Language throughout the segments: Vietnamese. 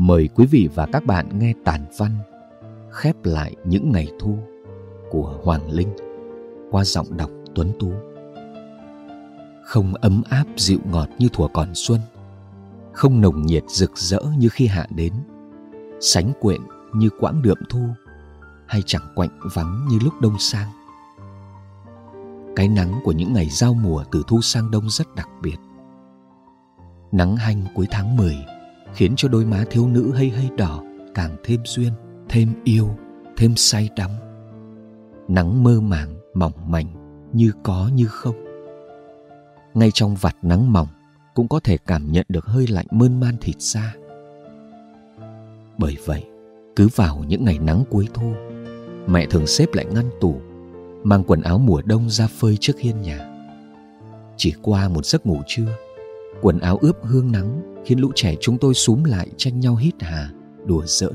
Mời quý vị và các bạn nghe tản văn Khép lại những ngày thu của Hoàng Linh qua giọng đọc Tuấn Tú. Không ấm áp dịu ngọt như thuở còn xuân, không nồng nhiệt rực rỡ như khi hạ đến, sánh quyện như quãng đượm thu hay chẳng quạnh vắng như lúc đông sang. Cái nắng của những ngày giao mùa từ thu sang đông rất đặc biệt. Nắng hanh cuối tháng 10 khiến cho đôi má thiếu nữ hay hay đỏ càng thêm duyên, thêm yêu, thêm say đắm. Nắng mơ màng, mỏng manh như có như không. Ngay trong vạt nắng mỏng cũng có thể cảm nhận được hơi lạnh mơn man thịt da. Bởi vậy, cứ vào những ngày nắng cuối thu, mẹ thường xếp lại ngăn tủ, mang quần áo mùa đông ra phơi trước hiên nhà. Chỉ qua một giấc ngủ trưa, quần áo ướp hương nắng khiến lũ trẻ chúng tôi súm lại tranh nhau hít hà, đùa giỡn,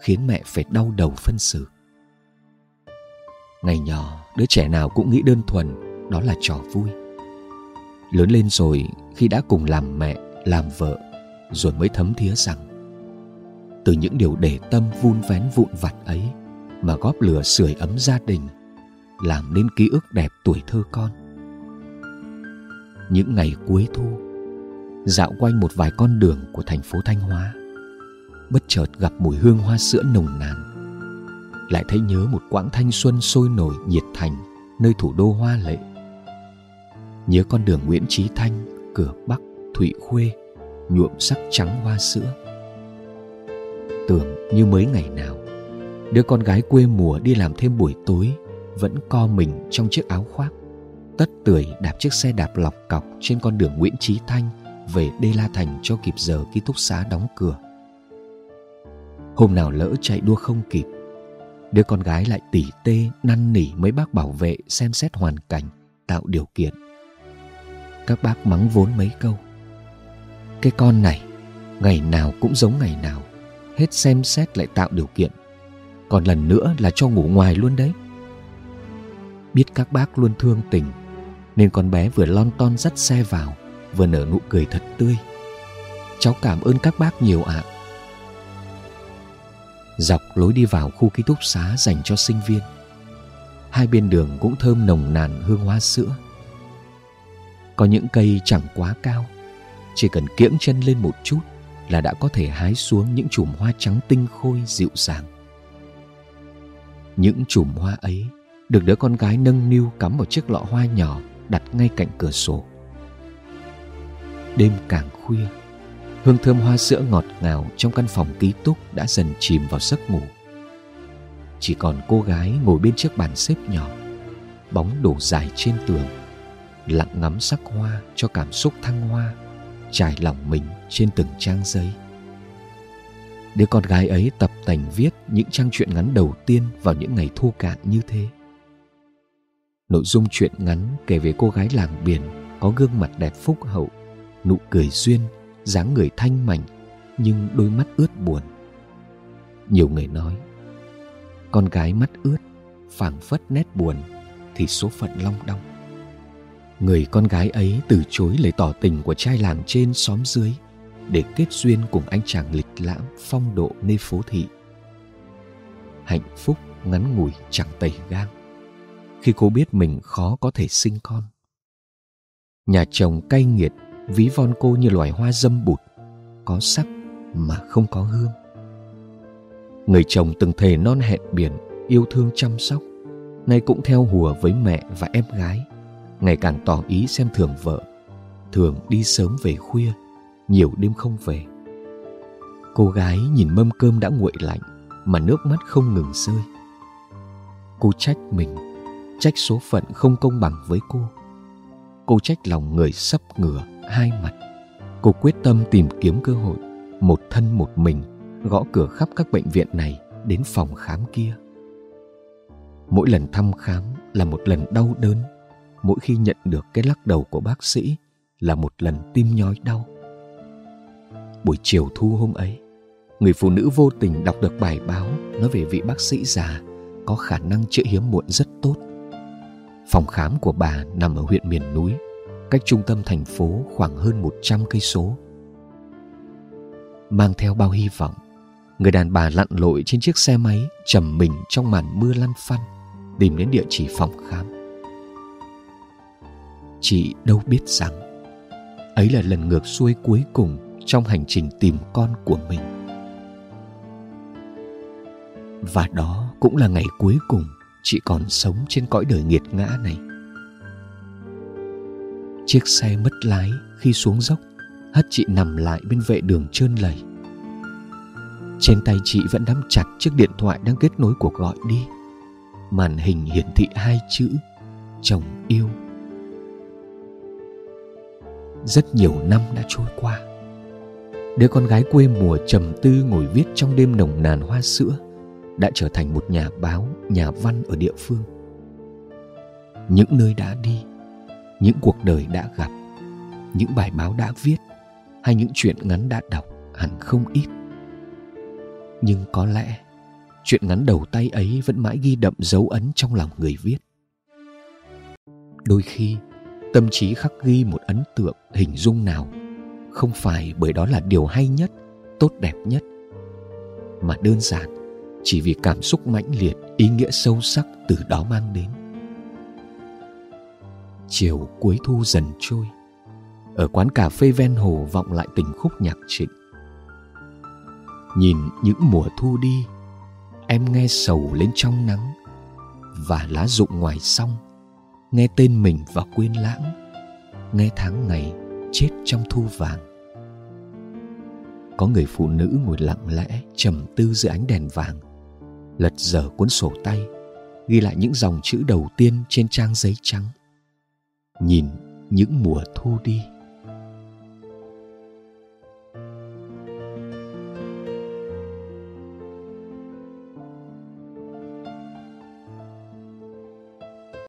khiến mẹ phải đau đầu phân xử. Ngày nhỏ, đứa trẻ nào cũng nghĩ đơn thuần, đó là trò vui. Lớn lên rồi, khi đã cùng làm mẹ, làm vợ, rồi mới thấm thía rằng từ những điều để tâm vun vén vụn vặt ấy mà góp lửa sưởi ấm gia đình, làm nên ký ức đẹp tuổi thơ con. Những ngày cuối thu, dạo quanh một vài con đường của thành phố Thanh Hóa. Bất chợt gặp mùi hương hoa sữa nồng nàn. Lại thấy nhớ một quãng thanh xuân sôi nổi nhiệt thành nơi thủ đô hoa lệ. Nhớ con đường Nguyễn Trí Thanh, cửa Bắc, Thụy Khuê, nhuộm sắc trắng hoa sữa. Tưởng như mấy ngày nào, đứa con gái quê mùa đi làm thêm buổi tối vẫn co mình trong chiếc áo khoác tất tưởi đạp chiếc xe đạp lọc cọc trên con đường Nguyễn Trí Thanh về Đê La Thành cho kịp giờ ký túc xá đóng cửa. Hôm nào lỡ chạy đua không kịp, đứa con gái lại tỉ tê năn nỉ mấy bác bảo vệ xem xét hoàn cảnh, tạo điều kiện. Các bác mắng vốn mấy câu. Cái con này, ngày nào cũng giống ngày nào, hết xem xét lại tạo điều kiện. Còn lần nữa là cho ngủ ngoài luôn đấy. Biết các bác luôn thương tình, nên con bé vừa lon ton dắt xe vào vừa nở nụ cười thật tươi. Cháu cảm ơn các bác nhiều ạ. Dọc lối đi vào khu ký túc xá dành cho sinh viên, hai bên đường cũng thơm nồng nàn hương hoa sữa. Có những cây chẳng quá cao, chỉ cần kiễng chân lên một chút là đã có thể hái xuống những chùm hoa trắng tinh khôi dịu dàng. Những chùm hoa ấy được đứa con gái nâng niu cắm vào chiếc lọ hoa nhỏ đặt ngay cạnh cửa sổ. Đêm càng khuya Hương thơm hoa sữa ngọt ngào trong căn phòng ký túc đã dần chìm vào giấc ngủ. Chỉ còn cô gái ngồi bên chiếc bàn xếp nhỏ, bóng đổ dài trên tường, lặng ngắm sắc hoa cho cảm xúc thăng hoa, trải lòng mình trên từng trang giấy. Đứa con gái ấy tập tành viết những trang truyện ngắn đầu tiên vào những ngày thu cạn như thế. Nội dung truyện ngắn kể về cô gái làng biển có gương mặt đẹp phúc hậu nụ cười duyên, dáng người thanh mảnh, nhưng đôi mắt ướt buồn. Nhiều người nói, con gái mắt ướt, phảng phất nét buồn thì số phận long đong. Người con gái ấy từ chối lời tỏ tình của trai làng trên xóm dưới để kết duyên cùng anh chàng lịch lãm phong độ nơi phố thị. Hạnh phúc ngắn ngủi chẳng tẩy gang, khi cô biết mình khó có thể sinh con. Nhà chồng cay nghiệt ví von cô như loài hoa dâm bụt, có sắc mà không có hương. Người chồng từng thề non hẹn biển, yêu thương chăm sóc, nay cũng theo hùa với mẹ và em gái, ngày càng tỏ ý xem thường vợ, thường đi sớm về khuya, nhiều đêm không về. Cô gái nhìn mâm cơm đã nguội lạnh, mà nước mắt không ngừng rơi. Cô trách mình, trách số phận không công bằng với cô. Cô trách lòng người sắp ngửa hai mặt. Cô quyết tâm tìm kiếm cơ hội, một thân một mình, gõ cửa khắp các bệnh viện này đến phòng khám kia. Mỗi lần thăm khám là một lần đau đớn. Mỗi khi nhận được cái lắc đầu của bác sĩ là một lần tim nhói đau. Buổi chiều thu hôm ấy, người phụ nữ vô tình đọc được bài báo nói về vị bác sĩ già có khả năng chữa hiếm muộn rất tốt. Phòng khám của bà nằm ở huyện miền núi cách trung tâm thành phố khoảng hơn 100 cây số. mang theo bao hy vọng, người đàn bà lặn lội trên chiếc xe máy trầm mình trong màn mưa lăn phăn, tìm đến địa chỉ phòng khám. Chị đâu biết rằng, ấy là lần ngược xuôi cuối cùng trong hành trình tìm con của mình. Và đó cũng là ngày cuối cùng chị còn sống trên cõi đời nghiệt ngã này chiếc xe mất lái khi xuống dốc, hất chị nằm lại bên vệ đường trơn lầy. Trên tay chị vẫn nắm chặt chiếc điện thoại đang kết nối cuộc gọi đi. Màn hình hiển thị hai chữ, chồng yêu. Rất nhiều năm đã trôi qua. Đứa con gái quê mùa trầm tư ngồi viết trong đêm nồng nàn hoa sữa đã trở thành một nhà báo, nhà văn ở địa phương. Những nơi đã đi những cuộc đời đã gặp, những bài báo đã viết, hay những chuyện ngắn đã đọc hẳn không ít. Nhưng có lẽ, chuyện ngắn đầu tay ấy vẫn mãi ghi đậm dấu ấn trong lòng người viết. Đôi khi, tâm trí khắc ghi một ấn tượng, hình dung nào, không phải bởi đó là điều hay nhất, tốt đẹp nhất, mà đơn giản chỉ vì cảm xúc mãnh liệt, ý nghĩa sâu sắc từ đó mang đến chiều cuối thu dần trôi, ở quán cà phê ven hồ vọng lại tình khúc nhạc trịnh. Nhìn những mùa thu đi, em nghe sầu lên trong nắng, và lá rụng ngoài sông, nghe tên mình và quên lãng, nghe tháng ngày chết trong thu vàng. Có người phụ nữ ngồi lặng lẽ trầm tư giữa ánh đèn vàng, lật dở cuốn sổ tay, ghi lại những dòng chữ đầu tiên trên trang giấy trắng nhìn những mùa thu đi.